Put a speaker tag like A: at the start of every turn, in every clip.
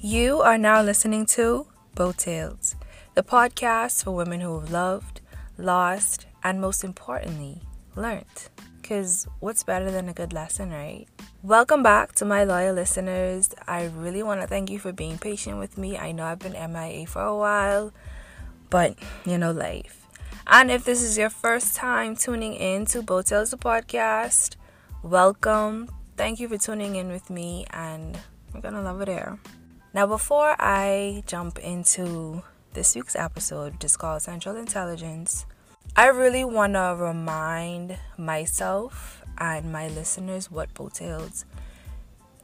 A: You are now listening to Beaux Tales, the podcast for women who have loved, lost, and most importantly, learned. Because what's better than a good lesson, right? Welcome back to my loyal listeners. I really want to thank you for being patient with me. I know I've been MIA for a while, but you know, life. And if this is your first time tuning in to Beaux Tales, the podcast, welcome. Thank you for tuning in with me, and we're gonna love it here. Now, before I jump into this week's episode, which is called Central Intelligence, I really want to remind myself and my listeners what Beaux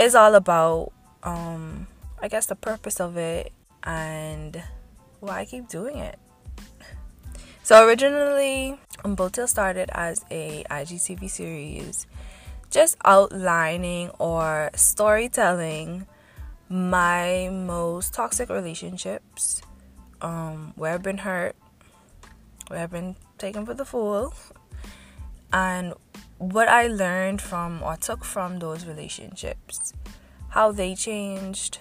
A: is all about. Um, I guess the purpose of it and why I keep doing it. So originally, um, Beaux started as a IGTV series, just outlining or storytelling my most toxic relationships, um, where I've been hurt, where I've been taken for the fool, and what I learned from or took from those relationships, how they changed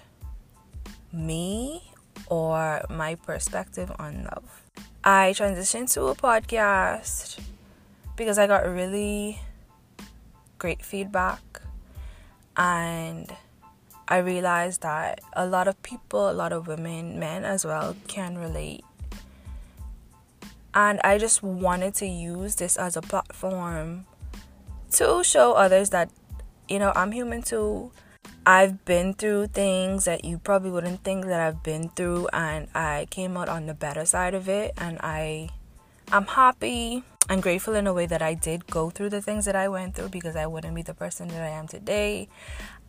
A: me or my perspective on love. I transitioned to a podcast because I got really great feedback and I realized that a lot of people, a lot of women, men as well, can relate. And I just wanted to use this as a platform to show others that, you know, I'm human too. I've been through things that you probably wouldn't think that I've been through and I came out on the better side of it and I I'm happy and grateful in a way that I did go through the things that I went through because I wouldn't be the person that I am today.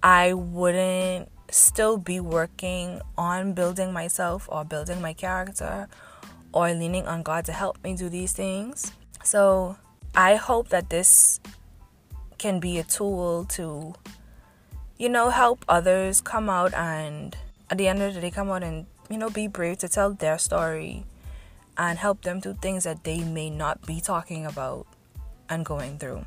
A: I wouldn't still be working on building myself or building my character or leaning on God to help me do these things. So I hope that this can be a tool to, you know, help others come out and at the end of the day come out and, you know, be brave to tell their story and help them do things that they may not be talking about and going through.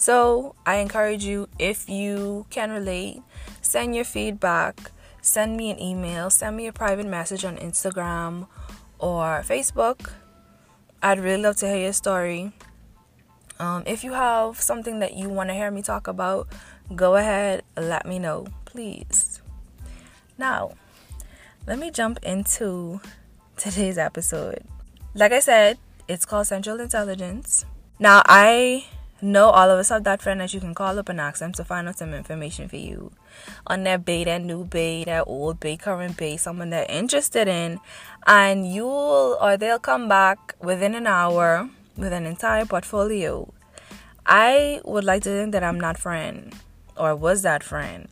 A: So I encourage you, if you can relate, send your feedback, send me an email, send me a private message on Instagram or Facebook. I'd really love to hear your story. Um, if you have something that you want to hear me talk about, go ahead, let me know, please. Now, let me jump into today's episode. Like I said, it's called Central Intelligence. Now, I know all of us have that friend that you can call up and ask them to find out some information for you on their bay, that new bay, that old bay, current bay, someone they're interested in, and you'll or they'll come back within an hour with an entire portfolio. I would like to think that I'm that friend or was that friend.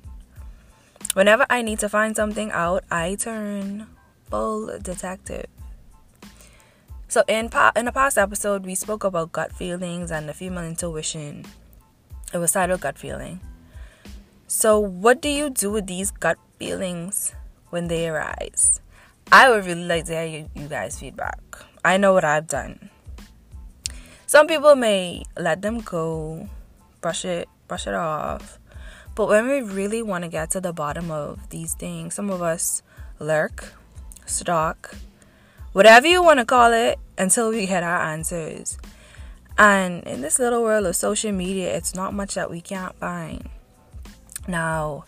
A: Whenever I need to find something out, I turn full detective. So in pa- in a past episode, we spoke about gut feelings and the female intuition. It was titled gut feeling. So what do you do with these gut feelings when they arise? I would really like to hear you, you guys' feedback. I know what I've done. Some people may let them go, brush it, brush it off. But when we really want to get to the bottom of these things, some of us lurk, stalk, whatever you want to call it, until we get our answers. And in this little world of social media, it's not much that we can't find. Now,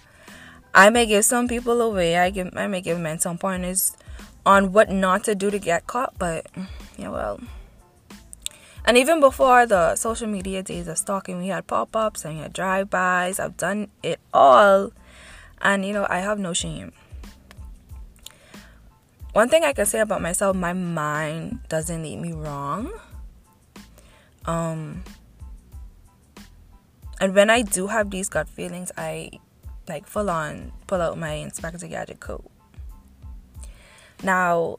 A: I may give some people away. I give I may give men some pointers on what not to do to get caught, but yeah, well. And even before the social media days of stalking, we had pop ups and we had drive bys. I've done it all. And you know, I have no shame one thing I can say about myself, my mind doesn't lead me wrong. Um, and when I do have these gut feelings, I like full on pull out my Inspector Gadget coat. Now,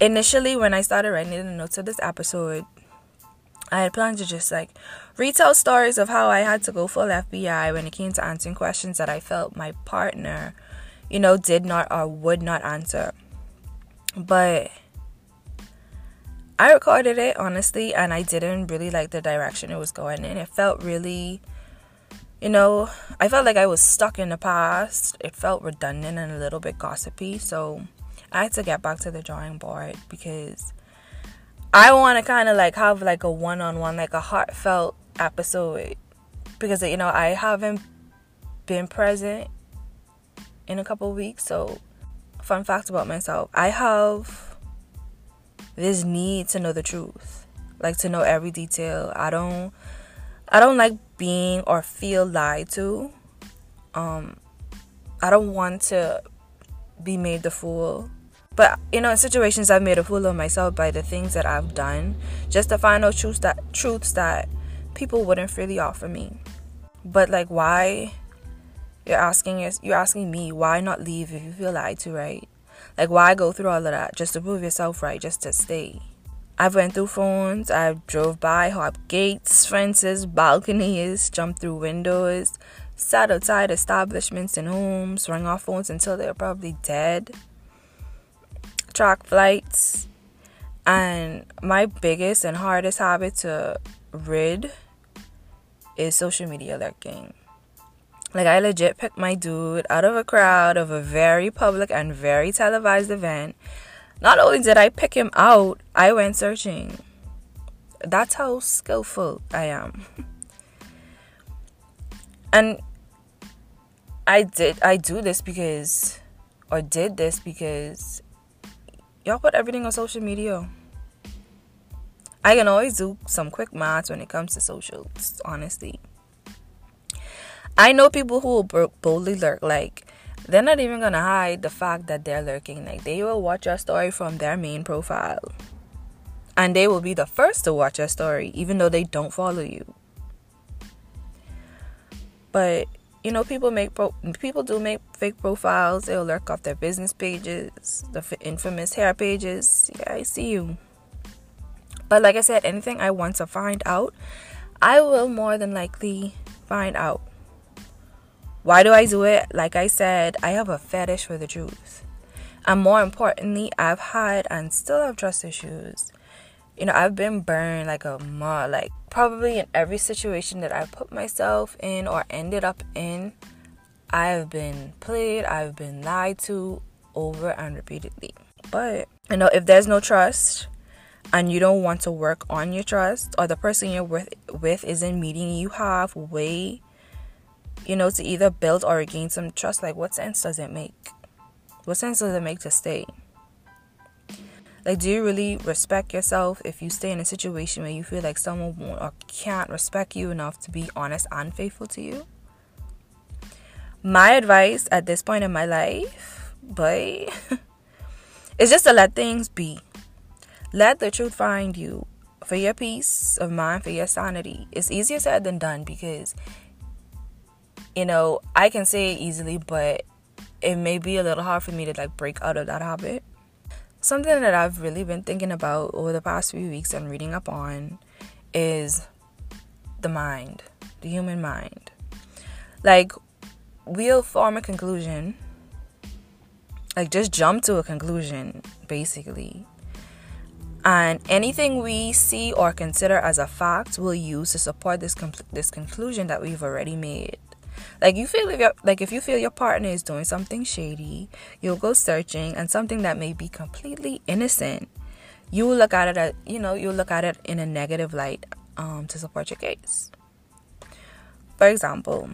A: initially, when I started writing the notes of this episode, I had planned to just like retell stories of how I had to go full FBI when it came to answering questions that I felt my partner, you know, did not or would not answer. But I recorded it honestly, and I didn't really like the direction it was going in. It felt really, you know, I felt like I was stuck in the past. It felt redundant and a little bit gossipy. So I had to get back to the drawing board because I want to kind of like have like a one on one, like a heartfelt episode. Because, you know, I haven't been present in a couple weeks. So, fun fact about myself I have this need to know the truth, like to know every detail. I don't. I don't like being or feel lied to. Um, I don't want to be made the fool. But you know, in situations I've made a fool of myself by the things that I've done, just to find out truths that truths that people wouldn't freely offer me. But like, why? You're asking you're asking me why not leave if you feel lied to, right? Like, why go through all of that just to prove yourself right, just to stay? I've went through phones, I've drove by, hopped gates, fences, balconies, jumped through windows, sat outside establishments and homes, rang off phones until they were probably dead, track flights, and my biggest and hardest habit to rid is social media lurking. Like I legit picked my dude out of a crowd of a very public and very televised event not only did I pick him out, I went searching. That's how skillful I am. and I did I do this because or did this because y'all put everything on social media. I can always do some quick maths when it comes to socials, honestly. I know people who will boldly lurk like they're not even gonna hide the fact that they're lurking. Like they will watch your story from their main profile. And they will be the first to watch your story, even though they don't follow you. But you know, people make pro- people do make fake profiles. They'll lurk off their business pages, the f- infamous hair pages. Yeah, I see you. But like I said, anything I want to find out, I will more than likely find out. Why do I do it? Like I said, I have a fetish for the truth. And more importantly, I've had and still have trust issues. You know, I've been burned like a mud, like probably in every situation that I've put myself in or ended up in. I've been played, I've been lied to over and repeatedly. But, you know, if there's no trust and you don't want to work on your trust or the person you're with, with isn't meeting you halfway you know, to either build or regain some trust. Like, what sense does it make? What sense does it make to stay? Like, do you really respect yourself if you stay in a situation where you feel like someone won't or can't respect you enough to be honest and faithful to you? My advice at this point in my life, boy, is just to let things be. Let the truth find you for your peace of mind, for your sanity. It's easier said than done because you know, I can say it easily, but it may be a little hard for me to like break out of that habit. Something that I've really been thinking about over the past few weeks and reading up on is the mind, the human mind. Like, we'll form a conclusion, like, just jump to a conclusion, basically. And anything we see or consider as a fact, we'll use to support this, this conclusion that we've already made. Like you feel if you like if you feel your partner is doing something shady, you'll go searching and something that may be completely innocent, you will look at it at you know, you'll look at it in a negative light um, to support your case. For example,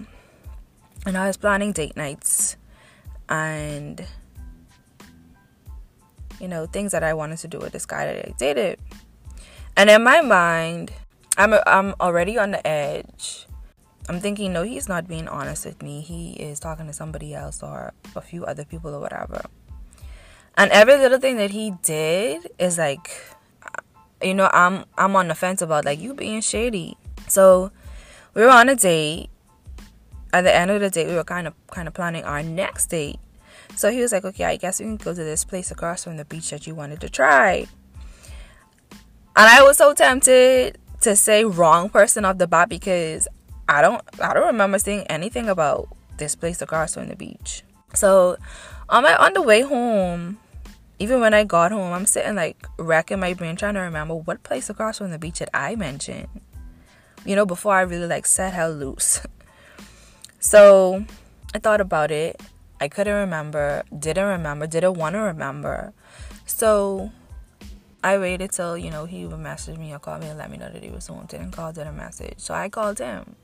A: I was planning date nights and you know, things that I wanted to do with this guy that I dated. And in my mind, I'm I'm already on the edge I'm thinking, no, he's not being honest with me. He is talking to somebody else or a few other people or whatever. And every little thing that he did is like, you know, I'm I'm on the fence about like you being shady. So we were on a date. At the end of the date, we were kind of kind of planning our next date. So he was like, okay, I guess we can go to this place across from the beach that you wanted to try. And I was so tempted to say wrong person off the bat because I don't I don't remember seeing anything about this place across from the beach. So on my on the way home, even when I got home, I'm sitting like racking my brain trying to remember what place across from the beach that I mentioned. You know, before I really like set hell loose. So I thought about it. I couldn't remember, didn't remember, didn't want to remember. So I waited till, you know, he would message me or call me and let me know that he was home. Didn't call, didn't message. So I called him.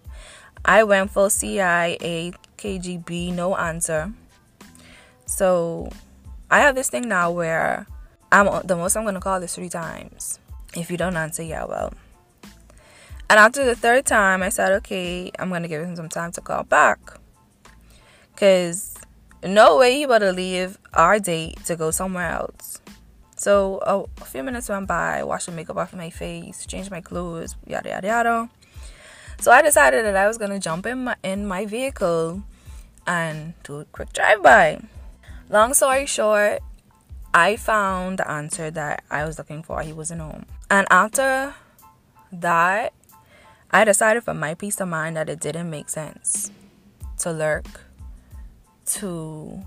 A: I went full CIA, KGB, no answer. So I have this thing now where I'm the most I'm gonna call this three times. If you don't answer, yeah, well. And after the third time, I said, okay, I'm gonna give him some time to call back. Cause no way he about to leave our date to go somewhere else. So a few minutes went by, washed the makeup off of my face, changed my clothes, yada yada yada. So I decided that I was gonna jump in my in my vehicle and do a quick drive by. Long story short, I found the answer that I was looking for. He wasn't home. And after that, I decided for my peace of mind that it didn't make sense to lurk, to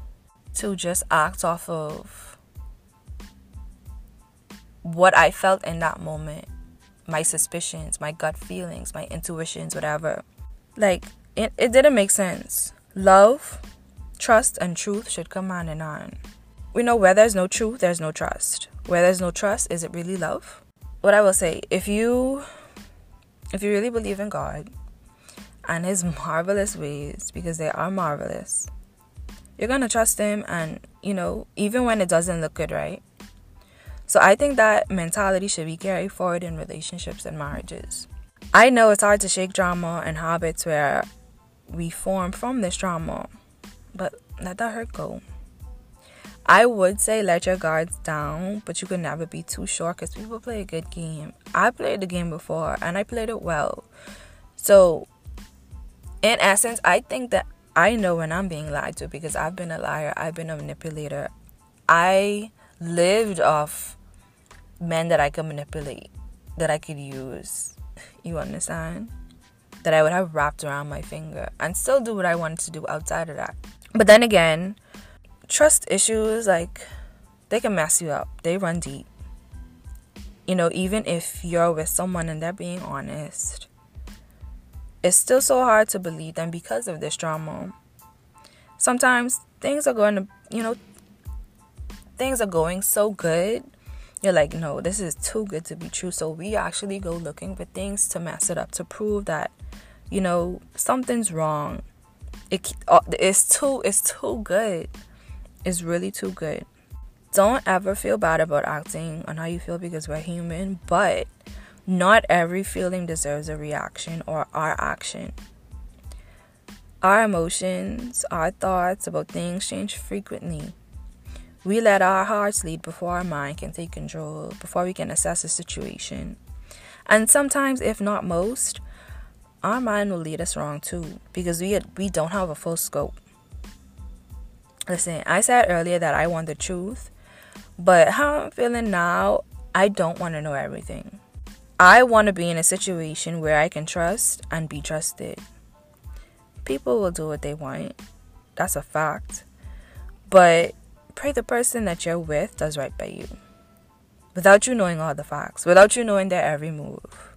A: to just act off of what I felt in that moment my suspicions, my gut feelings, my intuitions, whatever. Like, it, it didn't make sense. Love, trust, and truth should come hand in hand. We know where there's no truth, there's no trust. Where there's no trust, is it really love? What I will say, if you if you really believe in God and his marvelous ways, because they are marvelous, you're gonna trust him and you know, even when it doesn't look good, right? So I think that mentality should be carried forward in relationships and marriages. I know it's hard to shake drama and habits where we form from this drama, but let that hurt go. I would say let your guards down, but you can never be too sure because people play a good game. I played the game before and I played it well. So, in essence, I think that I know when I'm being lied to because I've been a liar, I've been a manipulator. I lived off men that I could manipulate, that I could use. You understand? That I would have wrapped around my finger and still do what I wanted to do outside of that. But then again, trust issues, like, they can mess you up, they run deep. You know, even if you're with someone and they're being honest, it's still so hard to believe them because of this drama. Sometimes things are going to, you know, things are going so good you're like, no, this is too good to be true. So we actually go looking for things to mess it up to prove that, you know, something's wrong. It, uh, it's too, it's too good. It's really too good. Don't ever feel bad about acting on how you feel because we're human, but not every feeling deserves a reaction or our action. Our emotions, our thoughts about things change frequently. We let our hearts lead before our mind can take control, before we can assess a situation. And sometimes, if not most, our mind will lead us wrong too because we we don't have a full scope. Listen, I said earlier that I want the truth, but how I'm feeling now, I don't want to know everything. I want to be in a situation where I can trust and be trusted. People will do what they want. That's a fact. But pray the person that you're with does right by you without you knowing all the facts, without you knowing their every move.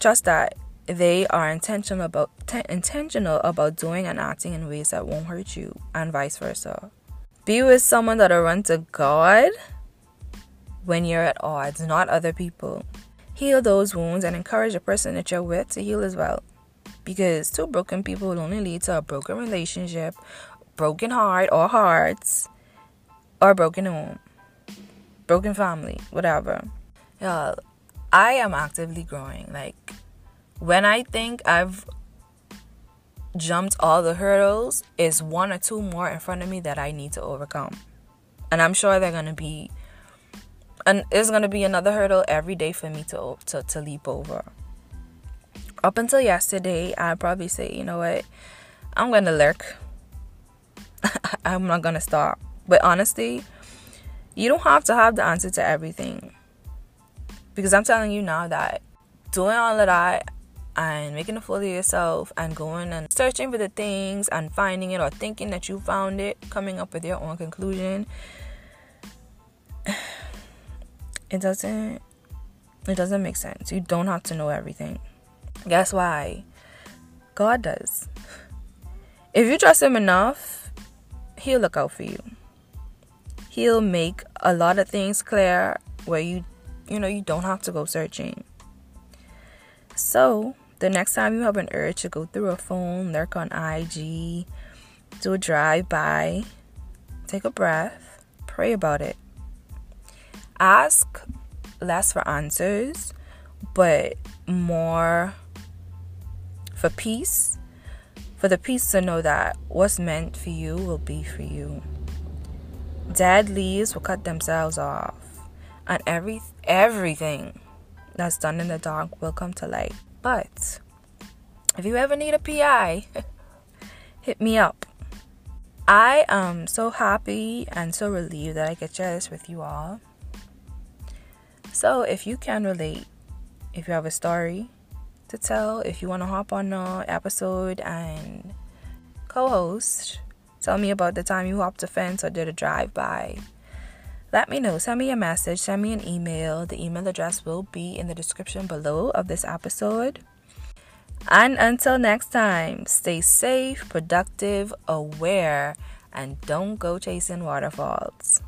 A: Trust that they are intentional about intentional about doing and acting in ways that won't hurt you, and vice versa. Be with someone that'll run to God when you're at odds, not other people. Heal those wounds and encourage the person that you're with to heal as well. Because two broken people will only lead to a broken relationship broken heart or hearts or broken home, broken family, whatever. Yeah, I am actively growing. Like when I think I've jumped all the hurdles, is one or two more in front of me that I need to overcome. And I'm sure they're gonna be and it's gonna be another hurdle every day for me to to, to leap over. Up until yesterday, I'd probably say, you know what, I'm gonna lurk I'm not gonna stop. But honestly, you don't have to have the answer to everything. Because I'm telling you now that doing all of that and making a fool of yourself and going and searching for the things and finding it or thinking that you found it, coming up with your own conclusion, it doesn't it doesn't make sense. You don't have to know everything. Guess why? God does. If you trust Him enough, He'll look out for you. He'll make a lot of things clear where you, you know, you don't have to go searching. So, the next time you have an urge to go through a phone, lurk on IG, do a drive by, take a breath, pray about it. Ask less for answers, but more for peace. For the peace to know that what's meant for you will be for you. Dead leaves will cut themselves off, and every everything that's done in the dark will come to light. But if you ever need a PI, hit me up. I am so happy and so relieved that I get share this with you all. So, if you can relate, if you have a story to tell, if you want to hop on an episode and co host, tell me about the time you hopped a fence or did a drive by. Let me know. Send me a message, send me an email. The email address will be in the description below of this episode. And until next time, stay safe, productive, aware, and don't go chasing waterfalls.